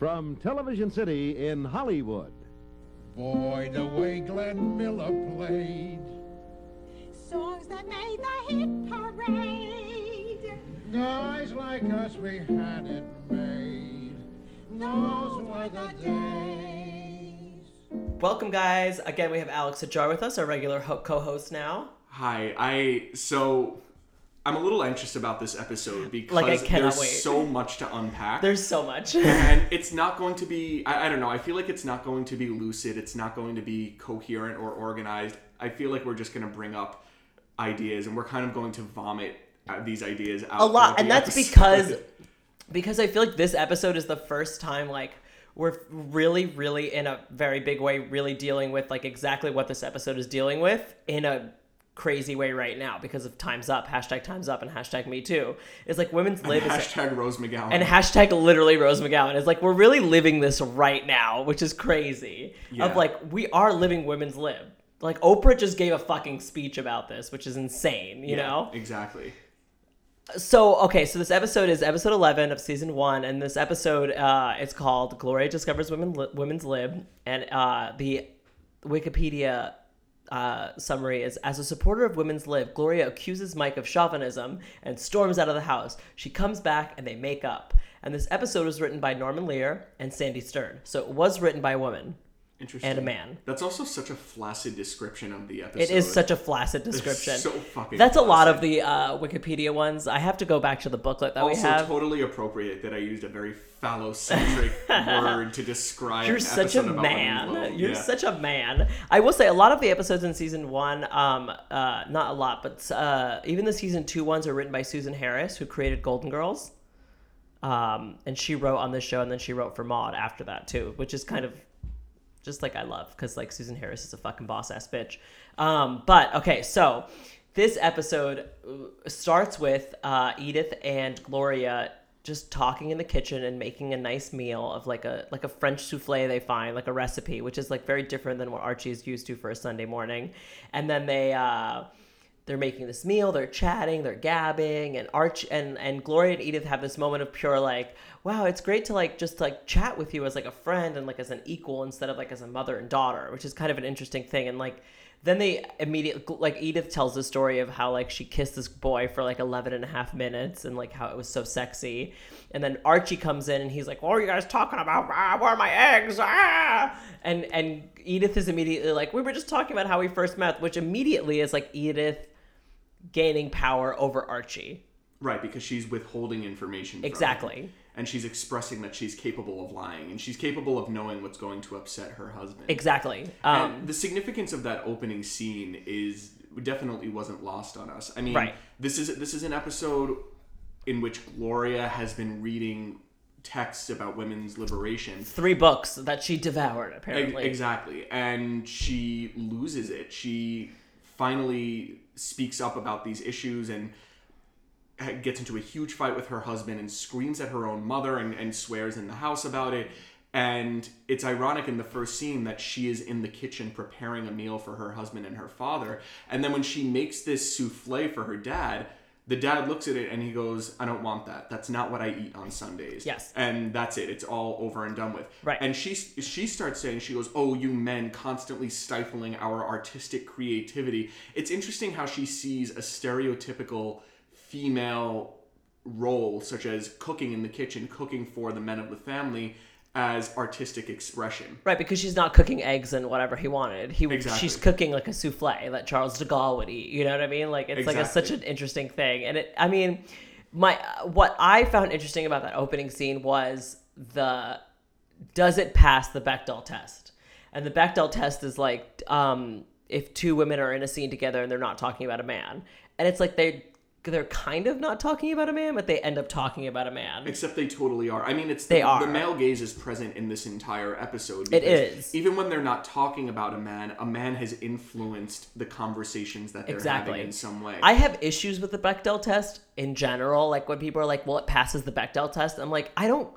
From Television City in Hollywood. Boy, the way Glenn Miller played. Songs that made the hit parade. Guys like us, we had it made. Those were the days. Welcome, guys. Again, we have Alex Ajar with us, our regular ho- co-host now. Hi, I so I'm a little anxious about this episode because Like, there's wait. so much to unpack. There's so much. and it's not going to be I, I don't know, I feel like it's not going to be lucid, it's not going to be coherent or organized. I feel like we're just gonna bring up ideas and we're kind of going to vomit uh, these ideas out a lot, and that's episode. because because I feel like this episode is the first time like we're really, really in a very big way, really dealing with like exactly what this episode is dealing with in a crazy way right now because of times up hashtag times up and hashtag me too it's like women's live is hashtag Rose McGowan. and hashtag literally Rose McGowan is like we're really living this right now, which is crazy. Yeah. Of like we are living women's lib. Like Oprah just gave a fucking speech about this, which is insane, you Yeah, know? exactly. So okay, so this episode is episode eleven of season one, and this episode uh, it's called "Gloria Discovers Women Li- Women's Lib," and uh, the Wikipedia uh, summary is: As a supporter of women's lib, Gloria accuses Mike of chauvinism and storms out of the house. She comes back and they make up. And this episode was written by Norman Lear and Sandy Stern, so it was written by a woman. Interesting. And a man. That's also such a flaccid description of the episode. It is such a flaccid description. so fucking That's a lot of flaccid. the uh, Wikipedia ones. I have to go back to the booklet that we also have. totally appropriate that I used a very phallocentric word to describe. You're an such a episode about man. You're Yeah. such a man. I will say a lot of the episodes in season one, um, uh, not a lot, but uh, even the season two ones are written by Susan Harris, who created Golden Girls. Um, and she wrote on this show, and then she wrote for Maude after that too, which is kind of just like I love because like Susan Harris is a fucking boss ass bitch. Um, but okay, so this episode uh, starts with uh, Edith and Gloria just talking in the kitchen and making a nice meal of like a like a French souffle they find like a recipe, which is like very different than what Archie is used to for a Sunday morning. And then they uh, they're making this meal, they're chatting, they're gabbing, and Arch and and Gloria and Edith have this moment of pure like, wow, it's great to like just like chat with you as like a friend and like as an equal instead of like as a mother and daughter, which is kind of an interesting thing. And like then they immediately like Edith tells the story of how like she kissed this boy for like 11 and a half minutes and like how it was so sexy. And then Archie comes in and he's like, "What are you guys talking about? Ah, where are my eggs?" Ah! And and Edith is immediately like, "We were just talking about how we first met," which immediately is like Edith gaining power over Archie. Right, because she's withholding information. From him. Exactly. And she's expressing that she's capable of lying, and she's capable of knowing what's going to upset her husband. Exactly. Um, and the significance of that opening scene is definitely wasn't lost on us. I mean, Right. this is this is an episode in which Gloria has been reading texts about women's liberation. three books that she devoured apparently. Exactly. And she loses it. She finally speaks up about these issues and gets into a huge fight with her husband and screams at her own mother and, and swears in the house about it. And it's ironic in the first scene that she is in the kitchen preparing a meal for her husband and her father. And then when she makes this souffle for her dad, the dad looks at it and he goes, I don't want that. That's not what I eat on Sundays. Yes. And that's it. It's all over and done with. Right. And she she starts saying she goes, "Oh, you men constantly stifling our artistic creativity." It's interesting how she sees a stereotypical female role such as cooking in the kitchen, cooking for the men of the family as artistic expression. Right, because she's not cooking eggs and whatever he wanted. He Exactly. she's cooking like a souffle that Charles de Gaulle would eat. You know what I mean? Like it's like a, such an interesting thing. And it, I mean, my what I found interesting about that opening scene was the does it pass the Bechdel test? And the Bechdel test is like um, if two women are in a scene together and they're not talking about a man, and it's like they they're kind of not talking about a man, but they end up talking about a man. Except they totally are. I mean, it's They the, are. the male gaze is present in this entire episode. It because is. Even when they're not talking about a man, a man has influenced the conversations that they're Exactly. having in some way. I have issues with the Bechdel test in general. Like when people are like, "Well, it passes the Bechdel test," I'm like, I don't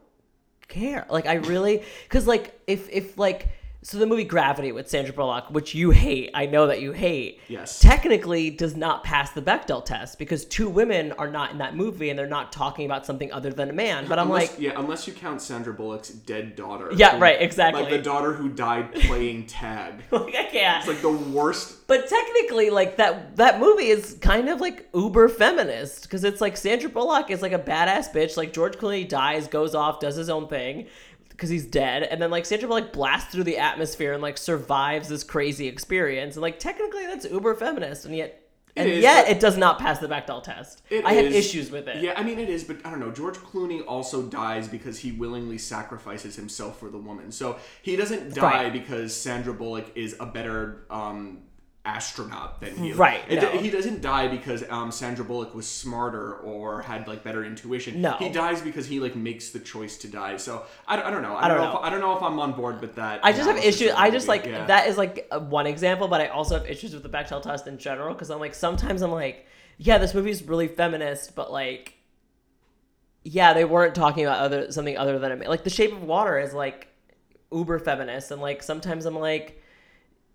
care. Like I really, because like if if like so the movie Gravity with Sandra Bullock, which you hate, I know that you hate, Yes. technically does not pass the Bechdel test because two women are not in that movie and they're not talking about something other than a man. But I'm unless, like, yeah, unless you count Sandra Bullock's dead daughter. Yeah, right, exactly. Like the daughter who died playing tag. like I can't. It's like the worst. But technically, like that that movie is kind of like uber feminist because it's like Sandra Bullock is like a badass bitch. Like George Clooney dies, goes off, does his own thing because he's dead, and then like Sandra Bullock blasts through the atmosphere and like survives this crazy experience. And like technically, that's uber feminist, and yet. And is, yet, it does not pass the Bechdel test. I have issues with it. Yeah, I mean it is, but I don't know. George Clooney also dies because he willingly sacrifices himself for the woman. So he doesn't die Right. because Sandra Bullock is a better um, astronaut than he is. Right, It- no. He doesn't die because um, Sandra Bullock was smarter or had like better intuition. No. He dies because he like makes the choice to die. So I, don't- I don't know. I, don't don't, know. know. If, I don't know if I'm on board with that. I just have issues. I just like Yeah. that is like one example, but I also have issues with the Bechdel test in general because I'm like sometimes I'm like, yeah, this movie's really feminist, but like, yeah, they weren't talking about other something other than a man. Like The Shape of Water is like uber feminist, and like sometimes I'm like.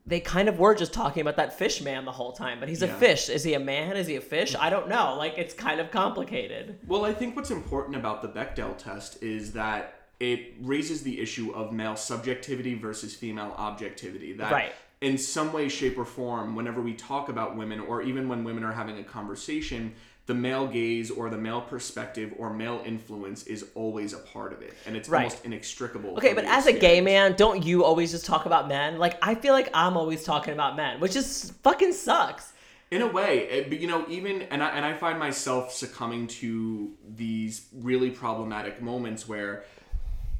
They kind of were just talking about that fish man the whole time, but he's a fish. Is he a man? Is he a fish? I don't know. Like it's kind of complicated. Well, I think what's important about the Bechdel test is that it raises the issue of male subjectivity versus female objectivity. That Right. in some way, shape, or form, whenever we talk about women, or even when women are having a conversation, the male gaze or the male perspective or male influence is always a part of it, and it's Right. almost inextricable. Okay, but as a gay man, don't you always just talk about men? Like I feel like I'm always talking about men, which just fucking sucks. In a way, it, but you know, even and I and I find myself succumbing to these really problematic moments where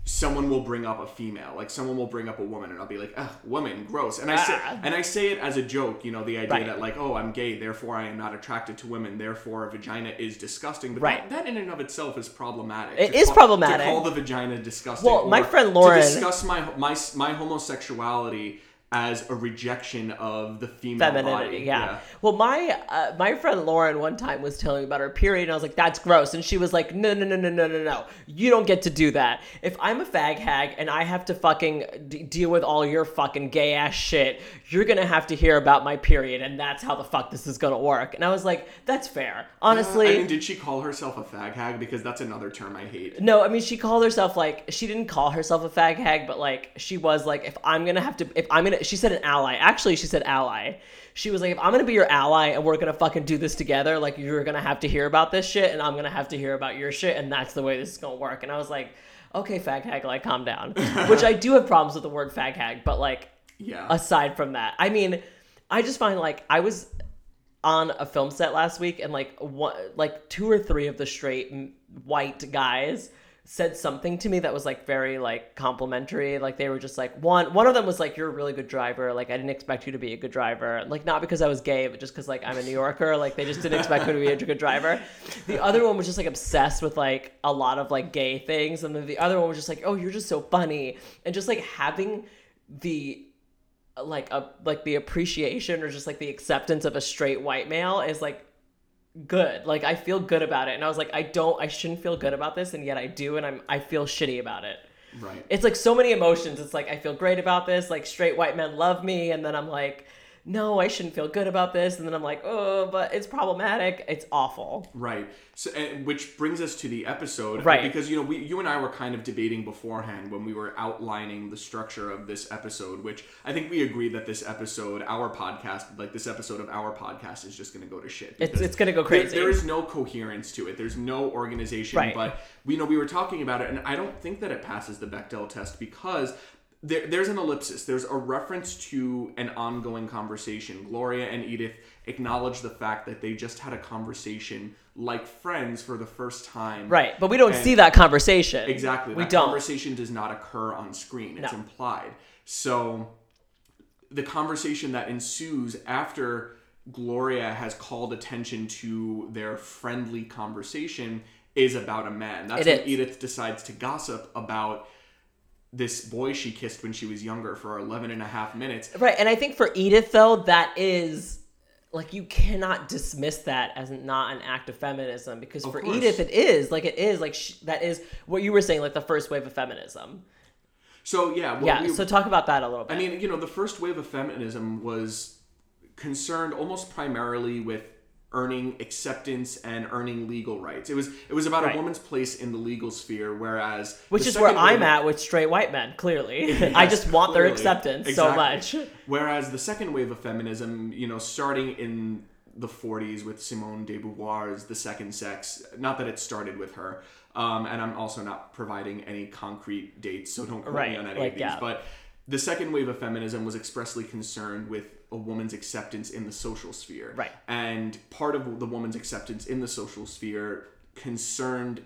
someone will bring up a female, like someone will bring up a woman, and I'll be like, "Ugh, woman, gross," and I say Ah. and I say it as a joke, you know, the idea Right. that like, "Oh, I'm gay, therefore I am not attracted to women, therefore a vagina is disgusting," but Right. that, that in and of itself is problematic. It is call- problematic. to call the vagina disgusting. Well, my friend Lauren- to discuss my my my homosexuality as a rejection of the female femininity. body. Yeah. Well, my uh, my friend Lauren one time was telling me about her period, and I was like, "That's gross," and she was like, "No, no, no, no, no, no, no. You don't get to do that. If I'm a fag hag and I have to fucking d- deal with all your fucking gay ass shit, you're gonna have to hear about my period, and that's how the fuck this is gonna work." And I was like, "That's fair, honestly." I mean, did she call herself a fag hag? Because that's another term I hate. No, I mean she called herself like she didn't call herself a fag hag, but like she was like if I'm gonna have to if I'm gonna she said an ally. Actually, she said ally. She was like if I'm gonna be your ally and we're gonna fucking do this together, like you're gonna have to hear about this shit and I'm gonna have to hear about your shit and that's the way this is gonna work. And I was like, okay, fag hag, like calm down. Which I do have problems with the word fag hag, but like Yeah. aside from that i mean i just find like i was on a film set last week and like one like two or three of the straight white guys said something to me that was like very like complimentary. Like they were just like one one of them was like you're a really good driver. Like i didn't expect you to be a good driver. Like not because i was gay but just because like i'm a new yorker. Like they just didn't expect me to be a good driver. The other one was just like obsessed with like a lot of like gay things. And then the other one was just like oh you're just so funny. And just like having the like a like the appreciation or just like the acceptance of a straight white male is like good. Like I feel good about it. And I was like I don't I shouldn't feel good about this and yet I do and I'm I feel shitty about it. right. It's like so many emotions. It's like I feel great about this, like straight white men love me and then I'm like no, I shouldn't feel good about this and then I'm like, "Oh, but it's problematic. It's awful." Right. So, and, which brings us to the episode, Right. Because you know, we, you and I were kind of debating beforehand when we were outlining the structure of this episode, which I think we agreed that this episode, our podcast, like this episode of our podcast, is just going to go to shit. It's it's going to go there- crazy. there is no coherence to it. There's no organization. Right. But we know we were talking about it, and I don't think that it passes the Bechdel test because there, there's an ellipsis. There's a reference to an ongoing conversation. Gloria and Edith acknowledge the fact that they just had a conversation like friends for the first time. right. But we don't And- see that conversation. Exactly. We that don't. conversation does not occur on screen. It's No. implied. So the conversation that ensues after Gloria has called attention to their friendly conversation is about a man. That's It when is. Edith decides to gossip about this boy she kissed when she was younger for 11 and a half minutes. Right, and I think for Edith though, that is like you cannot dismiss that as not an act of feminism because for course. Edith it is like it is like sh- that is what you were saying like the first wave of feminism. So yeah, what yeah. we- so talk about that a little bit. I mean, you know, the first wave of feminism was concerned almost primarily with earning acceptance and earning legal rights. It was it was about Right. a woman's place in the legal sphere, whereas which is where I'm at with straight white men. Clearly, I just want their clearly. acceptance so much. Whereas the second wave of feminism, you know, starting in the 40s with Simone de Beauvoir's The Second Sex, not that it started with her, um, and I'm also not providing any concrete dates, so don't quote me Right, on any like, of these. yeah. But the second wave of feminism was expressly concerned with a woman's acceptance in the social sphere. Right. And part of the woman's acceptance in the social sphere concerned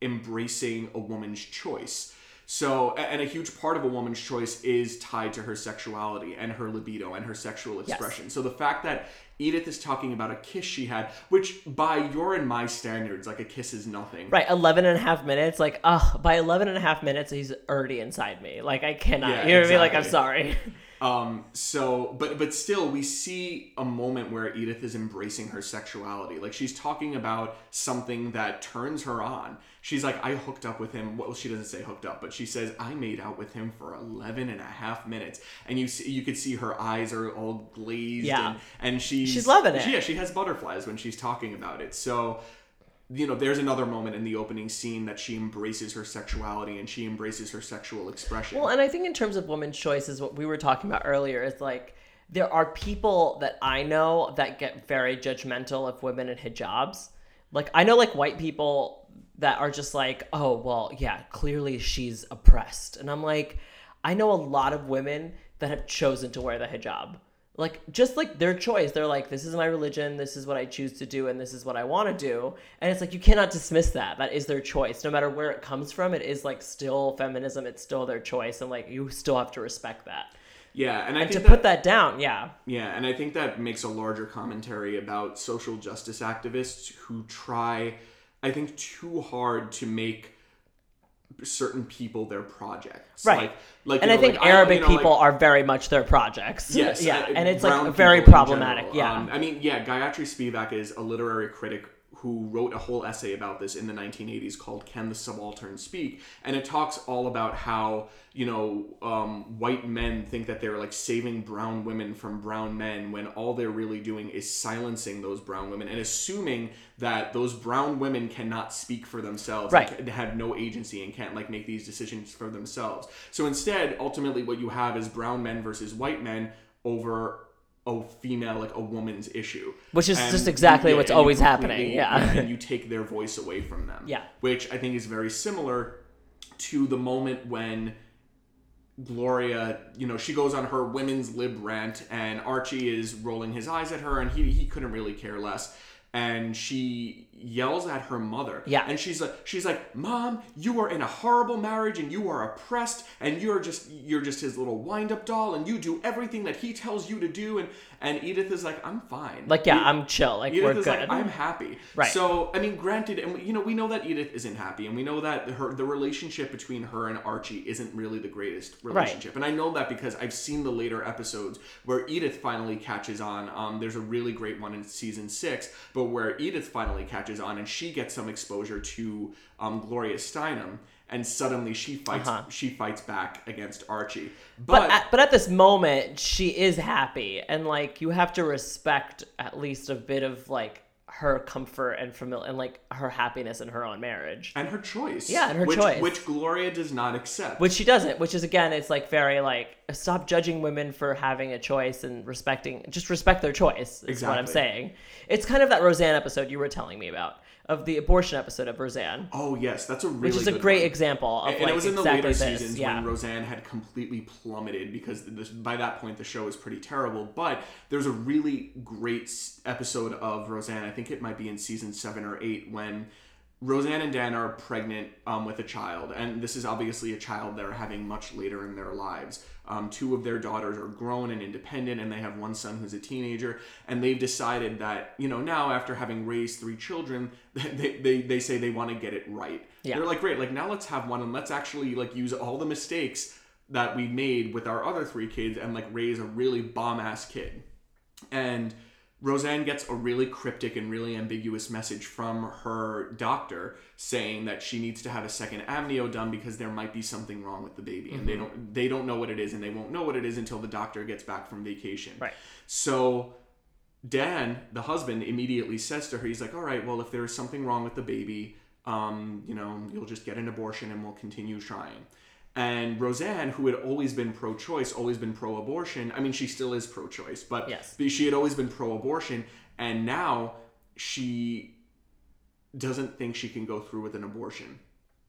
embracing a woman's choice. So, and a huge part of a woman's choice is tied to her sexuality and her libido and her sexual expression. So, the fact that Edith is talking about a kiss she had, which by your and my standards, like a kiss is nothing. Right, 11 and a half minutes. Like, ugh, by 11 and a half minutes, he's already inside me. Like, I cannot. Yeah, you know what I mean? Like, I'm sorry. Um, so, but but still, we see a moment where Edith is embracing her sexuality. Like she's talking about something that turns her on. She's like, I hooked up with him. Well, she doesn't say hooked up, but she says I made out with him for 11 and a half minutes. And you see, you could see her eyes are all glazed. Yeah. And, and she's She's loving it. Yeah, she has butterflies when she's talking about it. So. You know, there's another moment in the opening scene that she embraces her sexuality and she embraces her sexual expression. Well, and I think in terms of women's choice is what we were talking about earlier. Is like there are people that I know that get very judgmental of women in hijabs. Like I know like white people that are just like, oh well, yeah, clearly she's oppressed, and I'm like, I know a lot of women that have chosen to wear the hijab. Like just like their choice, they're like, this is my religion, this is what I choose to do, and this is what I want to do. And it's like you cannot dismiss that. That is their choice, no matter where it comes from. It is like still feminism. It's still their choice, and like you still have to respect that. yeah, and I And to think put that down, yeah, Yeah, and I think that makes a larger commentary about social justice activists who try, I think, too hard to make certain people their projects. Right. Like, like and you I think like, Arabic you know, like- people are very much their projects. Yes, yeah, uh, and it's like very problematic. Yeah, Um, I mean, yeah, Gayatri Spivak is a literary critic who wrote a whole essay about this in the 1980s called "Can the Subaltern Speak?" and it talks all about how you know um, white men think that they're like saving brown women from brown men when all they're really doing is silencing those brown women and assuming that those brown women cannot speak for themselves Right. and have no agency and can't like make these decisions for themselves. So instead, ultimately, what you have is brown men versus white men over a female, like a woman's issue, Which is And just you- exactly yeah, what's always happening, yeah. and you take their voice away from them. Yeah. which I think is very similar to the moment when Gloria, you know, she goes on her women's lib rant, and Archie is rolling his eyes at her, and he he couldn't really care less. And she yells at her mother. Yeah. And she's like, she's like, Mom, you are in a horrible marriage, and you are oppressed, and you're just you're just his little wind up doll, and you do everything that he tells you to do. And and Edith is like, I'm fine. like yeah, I'm chill. Like Edith we're is good. like, I'm happy. Right. So, I mean, granted, and you know, we know that Edith isn't happy, and we know that her the relationship between her and Archie isn't really the greatest relationship. Right. And I know that because I've seen the later episodes where Edith finally catches on. Um, there's a really great one in season six, but where Edith finally catches on, and she gets some exposure to um, Gloria Steinem. And suddenly she fights. Uh-huh. She fights back against Archie. but at, but at this moment, she is happy, and like you have to respect at least a bit of like her comfort and familiar and like her happiness in her own marriage. and her choice. Yeah, and her which, choice. which Gloria does not accept. which she doesn't which is again it's like very like stop judging women for having a choice and respecting just respect their choice is what i'm saying it's kind of that roseanne episode you were telling me about of the abortion episode of roseanne Oh yes, that's a really which is a great one. example of And like it was in the later this. seasons yeah when Roseanne had completely plummeted because this, by that point the show was pretty terrible. But there's a really great episode of Roseanne. I think it might be in season seven or eight when Roseanne and Dan are pregnant um, with a child, and this is obviously a child they're having much later in their lives. Um, two of their daughters are grown and independent, and they have one son who's a teenager. And they've decided that, you know, now after having raised three children, they, they, they say they want to get it right. Yeah. They're like, great, like now let's have one and let's actually like use all the mistakes that we made with our other three kids and like raise a really bomb ass kid. And Roseanne gets a really cryptic and really ambiguous message from her doctor saying that she needs to have a second amnio done because there might be something wrong with the baby and Mm-hmm. they don't they don't know what it is and they won't know what it is until the doctor gets back from vacation. Right. So Dan, the husband, immediately says to her, he's like, "All right, well, if there is something wrong with the baby, um, you know, you'll just get an abortion and we'll continue trying." And Roseanne, who had always been pro-choice, always been pro-abortion. I mean, she still is pro-choice, but Yes. she had always been pro-abortion, and now she doesn't think she can go through with an abortion.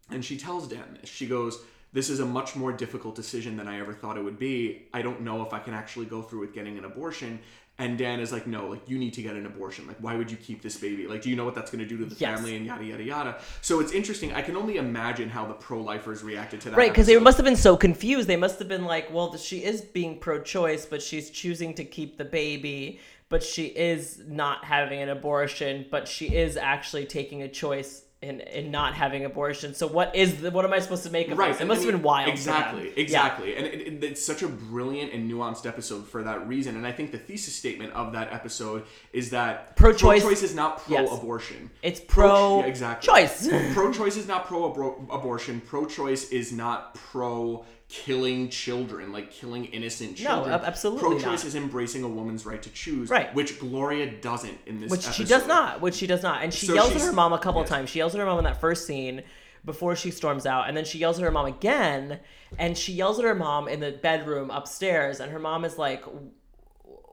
And she tells Dan this. She goes, This is a much more difficult decision than I ever thought it would be. I don't know if I can actually go through with getting an abortion. And Dan is like, No, like, you need to get an abortion. Like, why would you keep this baby? Like, do you know what that's going to do to the Yes. family and yada, yada, yada? So it's interesting. I can only imagine how the pro lifers reacted to that. Right, because they must have been so confused. They must have been like, well, she is being pro choice, but she's choosing to keep the baby, but she is not having an abortion, but she is actually taking a choice in, in not having abortion. So what is the, what am I supposed to make of Right. this? It must I have been mean, wild. them. Exactly. Yeah. Exactly. And it, it- it's such a brilliant and nuanced episode for that reason. And I think the thesis statement of that episode is that Pro-choice- pro-choice is not pro-abortion. It's Pro- pro yeah, exactly. choice. pro-choice is not pro-abortion. Pro-choice is not pro killing children, like killing innocent children. ab- absolutely Pro-choice not. is embracing a woman's right to choose, Right. which Gloria doesn't in this which she does not which she does not and she So yells at her mom a couple yes. times she yells at her mom in that first scene before she storms out and then she yells at her mom again and she yells at her mom in the bedroom upstairs and her mom is like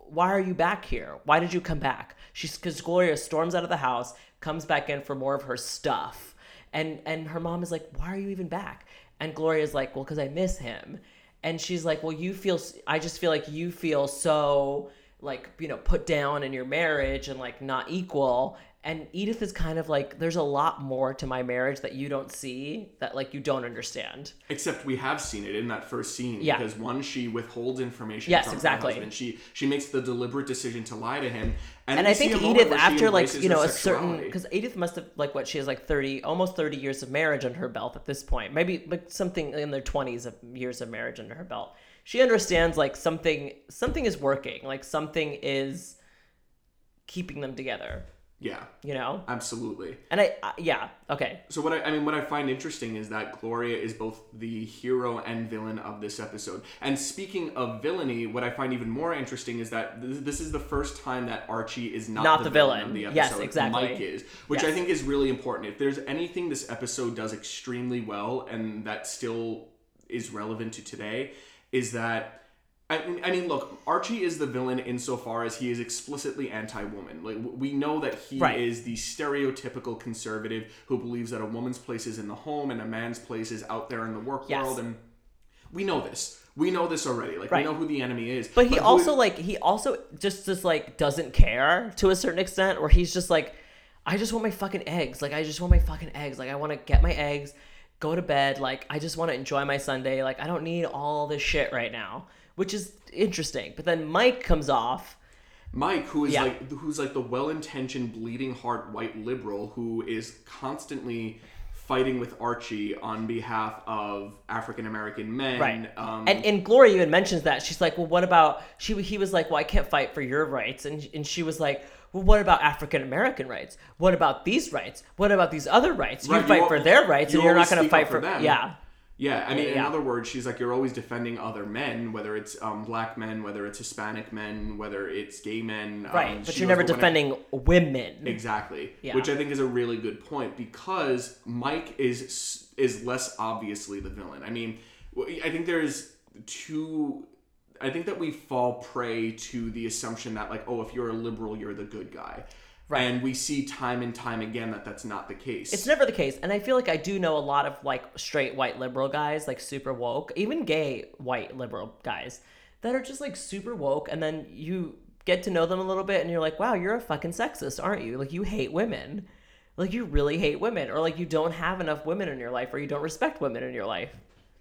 why are you back here why did you come back she's because gloria storms out of the house comes back in for more of her stuff and and her mom is like why are you even back and gloria's like well because i miss him and she's like well you feel i just feel like you feel so like you know put down in your marriage and like not equal and edith is kind of like there's a lot more to my marriage that you don't see that like you don't understand Except we have seen it in that first scene Yeah. because one, she withholds information Yes, from exactly. her husband. She she makes the deliberate decision to lie to him. And, and I think Edith, after like you know a certain, because Edith must have like what she has like thirty, almost thirty years of marriage under her belt at this point. Maybe like something in their twenties of years of marriage under her belt. She understands like something, something is working, like something is keeping them together. Yeah, You know, absolutely. and I, I yeah, okay, So what I, I mean, what I find interesting is that Gloria is both the hero and villain of this episode. And speaking of villainy, what I find even more interesting is that th- this is the first time that Archie is not, Not the, the villain, villain. of the episode. Yes, exactly. Mike is, which I think is really important. If there's anything this episode does extremely well, and that still is relevant to today, is that. I mean, I mean, look, Archie is the villain insofar as he is explicitly anti-woman. Like we know that he Right. is the stereotypical conservative who believes that a woman's place is in the home and a man's place is out there in the work Yes. world, and we know this. We know this already. Like Right. we know who the enemy is. But he who- also like he also just just like doesn't care to a certain extent, or he's just like, I just want my fucking eggs. Like I just want my fucking eggs. Like I want to get my eggs, go to bed. Like I just want to enjoy my Sunday. Like I don't need all this shit right now, which is interesting. But then Mike comes off. Mike, who is Yeah. like who's like the well-intentioned, bleeding heart white liberal who is constantly fighting with Archie on behalf of African American men. Right. Um, and and Gloria even mentions that she's like, well, what about she? He was like, well, I can't fight for your rights, and and she was like, well, what about African American rights? What about these rights? What about these other rights? You Right, you fight for their rights, you and you're not going to fight for for them. yeah. Yeah, I mean, in other words, she's like, you're always defending other men, whether it's um, black men, whether it's Hispanic men, whether it's gay men. Right, um, but you're never what when I- defending women. Exactly. Yeah. Which I think is a really good point because Mike is is less obviously the villain. I mean, I think there's two. I think that we fall prey to the assumption that like, oh, if you're a liberal, you're the good guy. Right. And we see time and time again that that's not the case. It's never the case, and I feel like I do know a lot of like straight white liberal guys, like super woke, even gay white liberal guys that are just like super woke, and then you get to know them a little bit, and you're like, wow, you're a fucking sexist, aren't you? Like you hate women, like you really hate women, or like you don't have enough women in your life, or you don't respect women in your life.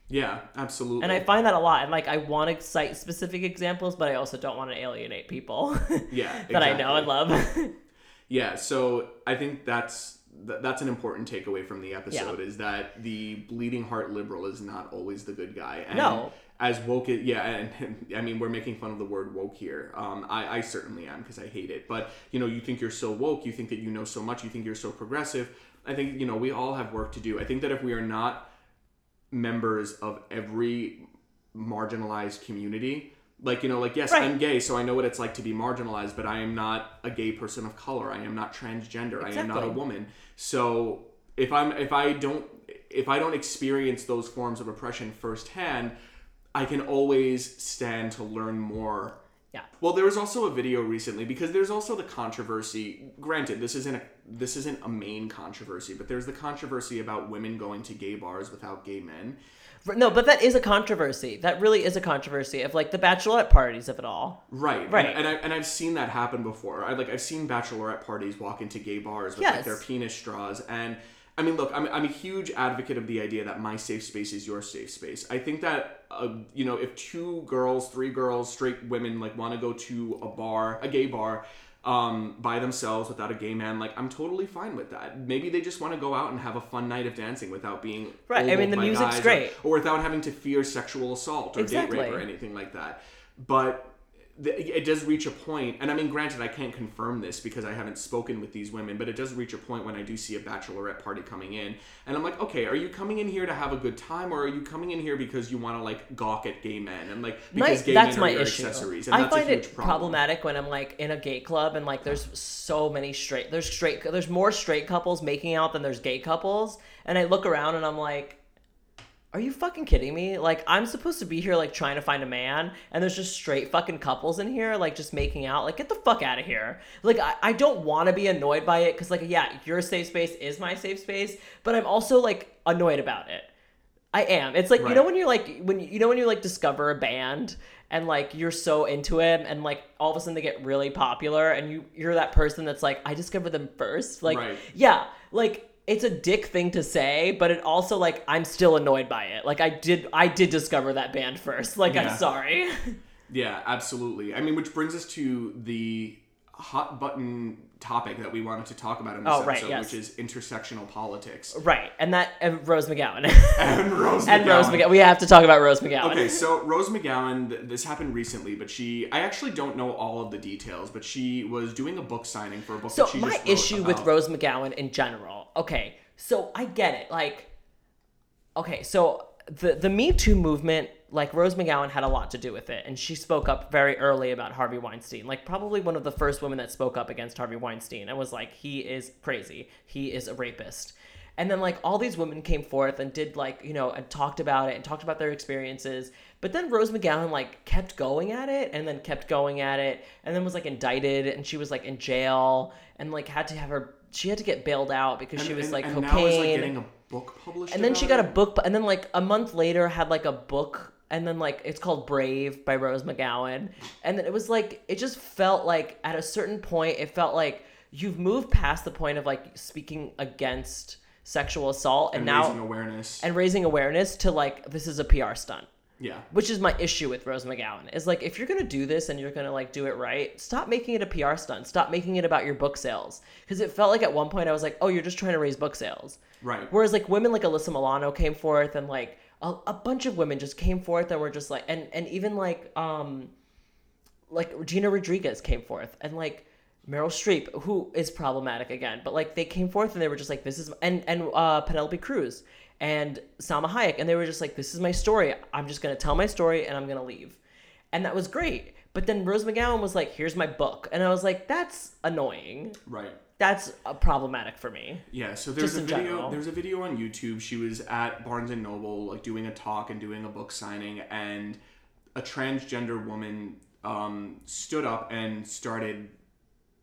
yeah, absolutely. And I find that a lot, and like I want to cite specific examples, but I also don't want to alienate people yeah, that I know and love. Yeah, so I think that's th- that's an important takeaway from the episode is that the bleeding heart liberal is not always the good guy. And No. As woke, it, yeah, and, I mean we're making fun of the word woke here. Um, I, I certainly am because I hate it. But you know, you think you're so woke, you think that you know so much, you think you're so progressive. I think you know we all have work to do. I think that if we are not members of every marginalized community like you know like yes Right. i'm gay so i know what it's like to be marginalized but i am not a gay person of color i am not transgender i am not a woman so if i'm if i don't if i don't experience those forms of oppression firsthand i can always stand to learn more Yeah. well, there was also a video recently because there's also the controversy. Granted, this isn't a this isn't a main controversy, but there's the controversy about women going to gay bars without gay men. No, but that is a controversy. That really is a controversy of like the bachelorette parties of it all. Right, Right. and, and, I, and I've seen that happen before. I like I've seen bachelorette parties walk into gay bars with like their penis straws, and I mean, look, I'm, I'm a huge advocate of the idea that my safe space is your safe space. I think that uh, you know, if two girls, three girls, straight women like want to go to a bar, a gay bar. Um, by themselves without a gay man, like I'm totally fine with that. Maybe they just want to go out and have a fun night of dancing without being Right, I mean, the music's guys or- great. or without having to fear sexual assault or date rape or anything like that. But it does reach a point, and I mean, granted, I can't confirm this because I haven't spoken with these women, but it does reach a point when I do see a bachelorette party coming in, and I'm like, okay, are you coming in here to have a good time, or are you coming in here because you want to like gawk at gay men and like My, because gay that's men my your issue. accessories? And I that's a find huge it problem. problematic when I'm like in a gay club and like there's so many straight there's straight there's more straight couples making out than there's gay couples, and I look around and I'm like. Are you fucking kidding me? Like I'm supposed to be here like trying to find a man and there's just straight fucking couples in here like just making out. Like get the fuck out of here. Like I, I don't want to be annoyed by it cuz like yeah, your safe space is my safe space, but I'm also like annoyed about it. I am. It's like you know when you're like when you know when you like discover a band and like you're so into it and like all of a sudden they get really popular and you you're that person that's like I discovered them first. Like Right. yeah, like it's a dick thing to say, but it also like I'm still annoyed by it. Like I did I did discover that band first. Like Yeah. I'm sorry. Yeah, absolutely. I mean, which brings us to the hot button topic that we wanted to talk about in this Oh, right, episode, yes. which is intersectional politics. right. And that and Rose McGowan. And Rose and Rose McGowan. We have to talk about Rose McGowan. Okay, so Rose McGowan, this happened recently, but she, I actually don't know all of the details, but she was doing a book signing for a book So that she my issue with Rose McGowan in general. Okay, so I get it. Like, okay, so the the Me Too movement, like Rose McGowan had a lot to do with it, and she spoke up very early about Harvey Weinstein. Like, probably one of the first women that spoke up against Harvey Weinstein and was like, he is crazy, he is a rapist. And then like all these women came forth and did like you know and talked about it and talked about their experiences. But then Rose McGowan like kept going at it and then kept going at it and then was like indicted and she was like in jail and like had to have her she had to get bailed out because she was and- like and cocaine. now is like getting a book published. and then she got a it? book and then like a month later had like a book and then like it's called Brave by Rose McGowan. And then it was like it just felt like at a certain point it felt like you've moved past the point of like speaking against sexual assault and, and now raising awareness. and raising awareness to like this is a PR stunt yeah, which is my issue with Rose McGowan is like if you're gonna do this and you're gonna like do it right, stop making it a PR stunt. Stop making it about your book sales because it felt like at one point I was like, oh, you're just trying to raise book sales. right. Whereas like women like Alyssa Milano came forth and like a, a bunch of women just came forth and were just like and and even like um like Regina Rodriguez came forth and like Meryl Streep, who is problematic again, but like they came forth and they were just like, this is and and uh, Penelope Cruz and Salma Hayek, and they were just like, this is my story. I'm just gonna tell my story and I'm gonna leave, and that was great. But then Rose McGowan was like, here's my book, and I was like, that's annoying. Right. That's uh, problematic for me. Yeah, so there's a video. general. There's a video on YouTube. She was at Barnes and Noble, like doing a talk and doing a book signing, and a transgender woman um, stood up and started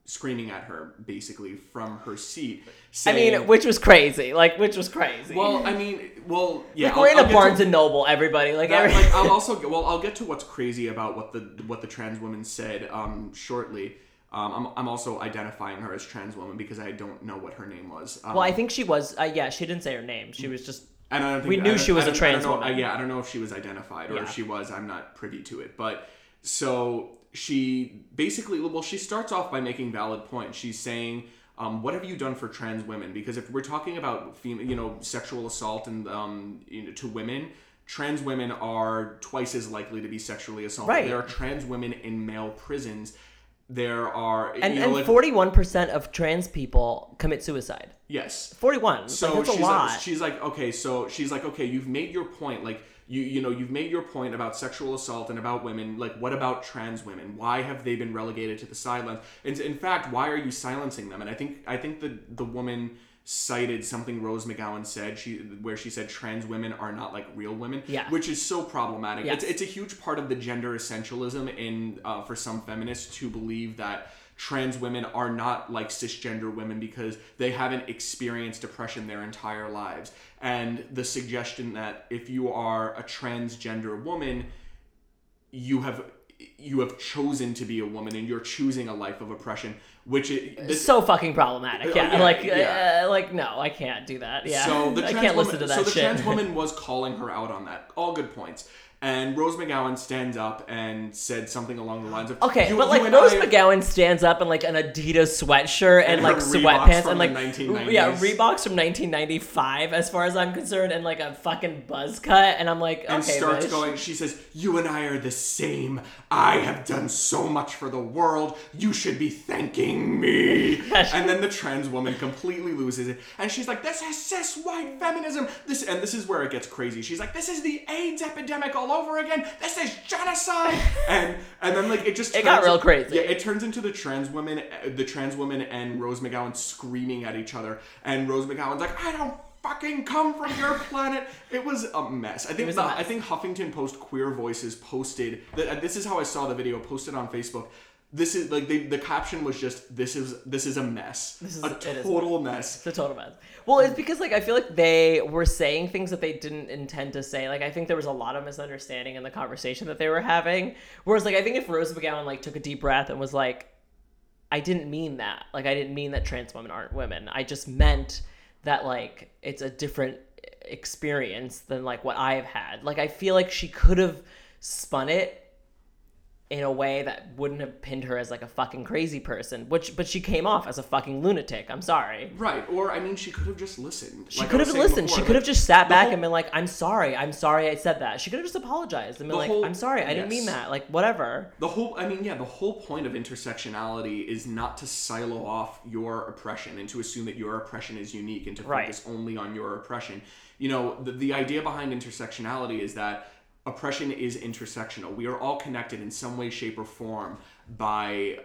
screaming at her, basically from her seat. I mean, which was crazy. Like, which was crazy. well, I mean, well, yeah. like, we're I'll- in a Barnes to- and Noble, everybody. Like, that, every- like I'll also well I'll get to what's crazy about what the what the trans woman said um, shortly. Um, I'm, I'm also identifying her as trans woman because I don't know what her name was. Um, well, I think she was. Uh, yeah, she didn't say her name. She was just. and I don't think, we knew she was a trans know, woman. uh, yeah, I don't know if she was identified or Yeah. if she was. I'm not privy to it. But so she basically, well, she starts off by making valid points. She's saying Um, what have you done for trans women? Because if we're talking about fem- you know sexual assault and um, you know, to women, trans women are twice as likely to be sexually assaulted. Right. There are trans women in male prisons. There are And you know, and like- forty one percent of trans people commit suicide. yes. Forty one. So like, she's like, she's like, okay, so she's like, okay, you've made your point. Like, you you know, you've made your point about sexual assault and about women. Like, what about trans women? Why have they been relegated to the sidelines? And in fact, why are you silencing them? And I think I think the the woman cited something Rose McGowan said she where she said trans women are not like real women Yeah. which is so problematic Yes. it's, it's a huge part of the gender essentialism in uh, for some feminists to believe that trans women are not like cisgender women because they haven't experienced depression their entire lives and the suggestion that if you are a transgender woman you have you have chosen to be a woman and you're choosing a life of oppression which is this, so fucking problematic. Yeah, yeah, like yeah. Uh, like no, I can't do that. Yeah, So the I can't woman, listen to that so the shit. trans woman was calling her out on that. All good points. And Rose McGowan stands up and said something along the lines of, Okay, "You- but like Rose I- McGowan stands up in like an Adidas sweatshirt and, And like sweatpants and like 1990s. yeah Reeboks from 1995 as far as I'm concerned and like a fucking buzz cut and I'm like okay and starts bitch. going. She says, "You and I are the same. I have done so much for the world. You should be thanking me." and then the trans woman completely loses it, and she's like, "This is cis white feminism. This and this is where it gets crazy. She's like, "This is the AIDS epidemic all over again. This is genocide." and and then like it just It got real crazy. Yeah, it turns into the trans women, the trans woman and Rose McGowan screaming at each other, and Rose McGowan's like, "I don't." Fucking come from your planet. It was a mess. I think the, mess. I think Huffington Post Queer Voices posted that. Uh, this is how I saw the video posted on Facebook. This is like they, the caption was just this is this is a mess. This is- a it is total mess. It's a total mess. Well, it's because like I feel like they were saying things that they didn't intend to say. Like I think there was a lot of misunderstanding in the conversation that they were having. Whereas like I think if Rose McGowan like took a deep breath and was like, I didn't mean that. Like I didn't mean that trans women aren't women. I just meant that like it's a different experience than like what I've had. Like I feel like she could have spun it in a way that wouldn't have pinned her as like a fucking crazy person, which but she came off as a fucking lunatic. I'm sorry. Right. Or I mean, she could have just listened. She Like could have listened. before, she could have just sat back whole- and been like, "I'm sorry. I'm sorry I said that." She could have just apologized and been The like, whole- "I'm sorry. I didn't mean that." Like whatever. The whole, I mean, yeah, the whole point of intersectionality is not to silo off your oppression and to assume that your oppression is unique and to Right. focus only on your oppression. You know, the, the idea behind intersectionality is that oppression is intersectional. We are all connected in some way, shape, or form by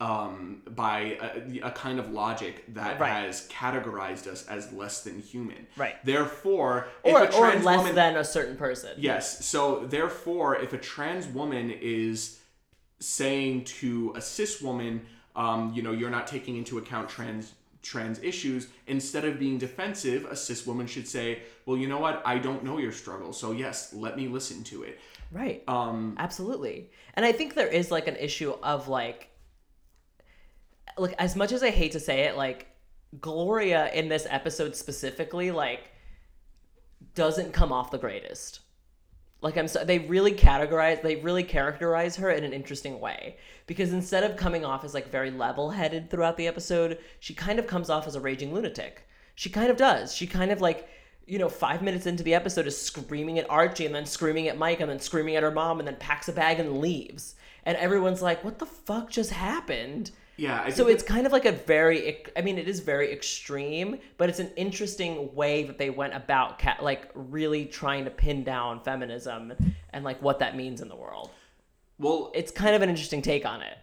um, by a, a kind of logic that Right. has categorized us as less than human. Right. Therefore, if Or or less woman, than a certain person. Yes. So therefore, if a trans woman is saying to a cis woman, um, you know, you're not taking into account trans trans issues, instead of being defensive, a cis woman should say, well, you know what? I don't know your struggle, so yes, let me listen to it. Right. Um, Absolutely. And I think there is like an issue of like like as much as I hate to say it, like Gloria in this episode specifically, like doesn't come off the greatest. Like I'm so they really categorize they really characterize her in an interesting way. Because instead of coming off as like very level headed throughout the episode, she kind of comes off as a raging lunatic. She kind of does. She kind of like you know, five minutes into the episode is screaming at Archie and then screaming at Mike and then screaming at her mom and then packs a bag and leaves. And everyone's like, what the fuck just happened? Yeah. I So it's kind of like a very, I mean, it is very extreme, but it's an interesting way that they went about, ca- like, really trying to pin down feminism and, like, what that means in the world. well, It's kind of an interesting take on it.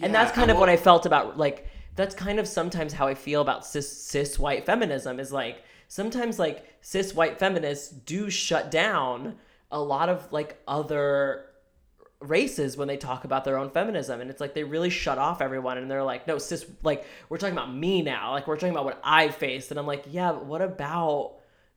and that's kind of well- what I felt about, like, that's kind of sometimes how I feel about cis, cis white feminism is like, sometimes, like, cis white feminists do shut down a lot of, like, other races when they talk about their own feminism and it's like they really shut off everyone and they're like no sis like we're talking about me now. Like we're talking about what i faced. And i'm like yeah but what about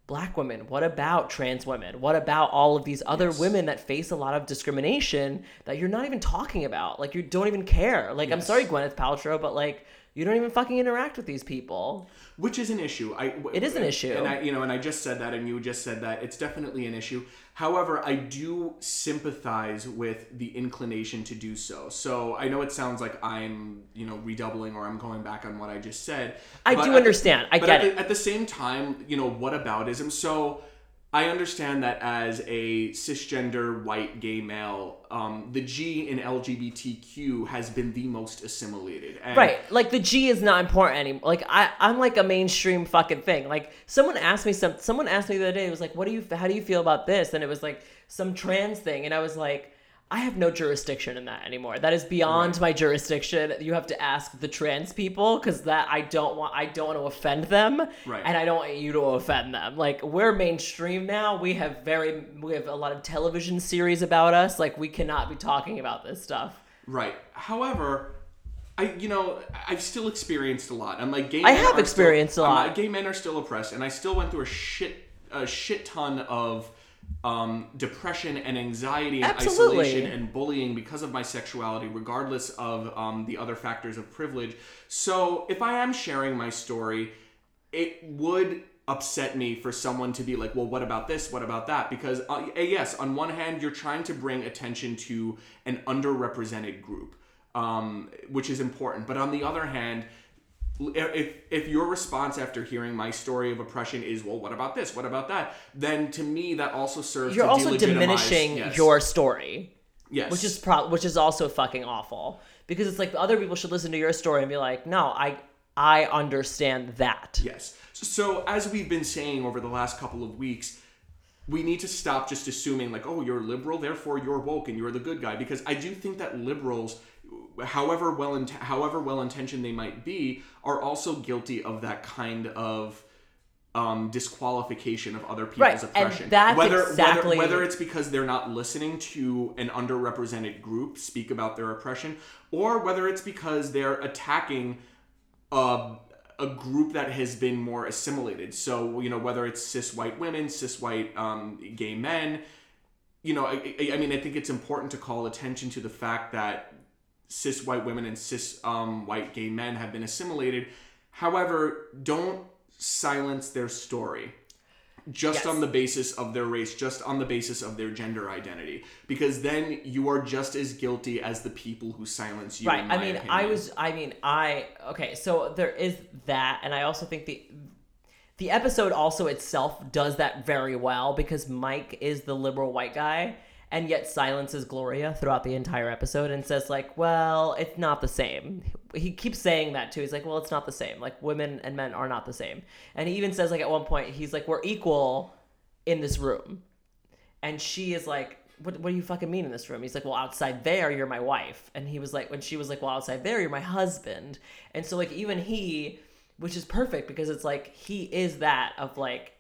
black women? What about trans women? What about all of these other women that face a lot of discrimination that you're not even talking about? Like you don't even care. Like i'm sorry gwyneth paltrow but like you don't even fucking interact with these people. which is an issue. I It is an issue. and I you know, and I just said that, and you just said that. It's definitely an issue. However, I do sympathize with the inclination to do so. So I know it sounds like I'm you know redoubling or I'm going back on what I just said. I do the- understand. I get at it. The, at the same time, you know, what aboutism? So I understand that as a cisgender white gay male, um, the G in LGBTQ has been the most assimilated. And Right, like the G is not important anymore. Like I, I'm like a mainstream fucking thing. Like someone asked me some, someone asked me the other day. It was like, "What do you, how do you feel about this?" And it was like some trans thing, and I was like, I have no jurisdiction in that anymore. That is beyond my jurisdiction. You have to ask the trans people because that I don't want. I don't want to offend them, Right. and I don't want you to offend them. Like we're mainstream now. We have very, we have a lot of television series about us. Like we cannot be talking about this stuff. Right. However, I you know I've still experienced a lot. I'm like gay. I have experienced still, a lot. like, gay men are still oppressed, and I still went through a shit a shit ton of um, depression and anxiety and Absolutely. isolation and bullying because of my sexuality, regardless of um, the other factors of privilege. So if I am sharing my story, it would upset me for someone to be like, well, what about this? What about that? Because, uh, eh, yes, on one hand, you're trying to bring attention to an underrepresented group, um, which is important. But on the other hand, if if your response after hearing my story of oppression is well what about this what about that then to me that also serves You're to also diminishing yes, your story. yes which is pro- which is also fucking awful because it's like other people should listen to your story and be like, no, I I understand that. Yes. So as we've been saying over the last couple of weeks, we need to stop just assuming like, oh, you're liberal, therefore you're woke and you're the good guy. Because I do think that liberals, however well int- however well intentioned they might be, are also guilty of that kind of um, disqualification of other people's Right, and oppression. that's whether, exactly- whether whether it's because they're not listening to an underrepresented group speak about their oppression, or whether it's because they're attacking a, a group that has been more assimilated. So, you know, whether it's cis white women, cis white um, gay men, you know, I- I mean, I think it's important to call attention to the fact that cis white women and cis um, white gay men have been assimilated. However, don't silence their story just Yes. on the basis of their race, just on the basis of their gender identity, because then you are just as guilty as the people who silence you. Right. I mean, opinion. I was I mean, I okay, so there is that and I also think the the episode also itself does that very well because Mike is the liberal white guy and yet silences Gloria throughout the entire episode and says like, "Well, it's not the same." He keeps saying that too. He's like, "Well, it's not the same. Like women and men are not the same." And he even says like at one point, he's like, "We're equal in this room." And she is like, what, what do you fucking mean in this room? He's like, well, outside there, you're my wife. And he was like, when she was like, well, outside there, you're my husband. And so, like, even he, which is perfect because it's like, he is that of like,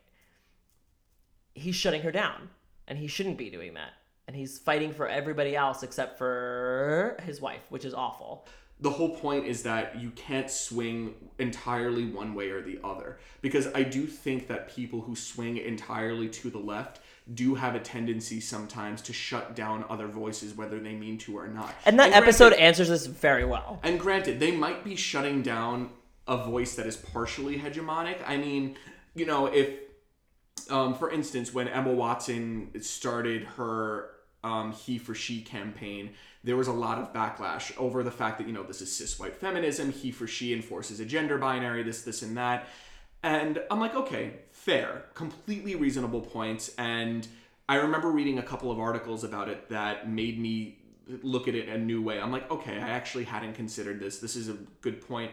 he's shutting her down and he shouldn't be doing that. And he's fighting for everybody else except for his wife, which is awful. the whole point is that you can't swing entirely one way or the other because i do think that people who swing entirely to the left do have a tendency sometimes to shut down other voices whether they mean to or not And that granted- episode answers this very well. and granted they might be shutting down a voice that is partially hegemonic i mean you know if um, for instance, when Emma Watson started her um, he for she campaign, there was a lot of backlash over the fact that, you know, this is cis white feminism, he for she enforces a gender binary, this, this, and that. And I'm like, okay, fair, completely reasonable points. And I remember reading a couple of articles about it that made me look at it a new way. I'm like, okay, I actually hadn't considered this. This is a good point.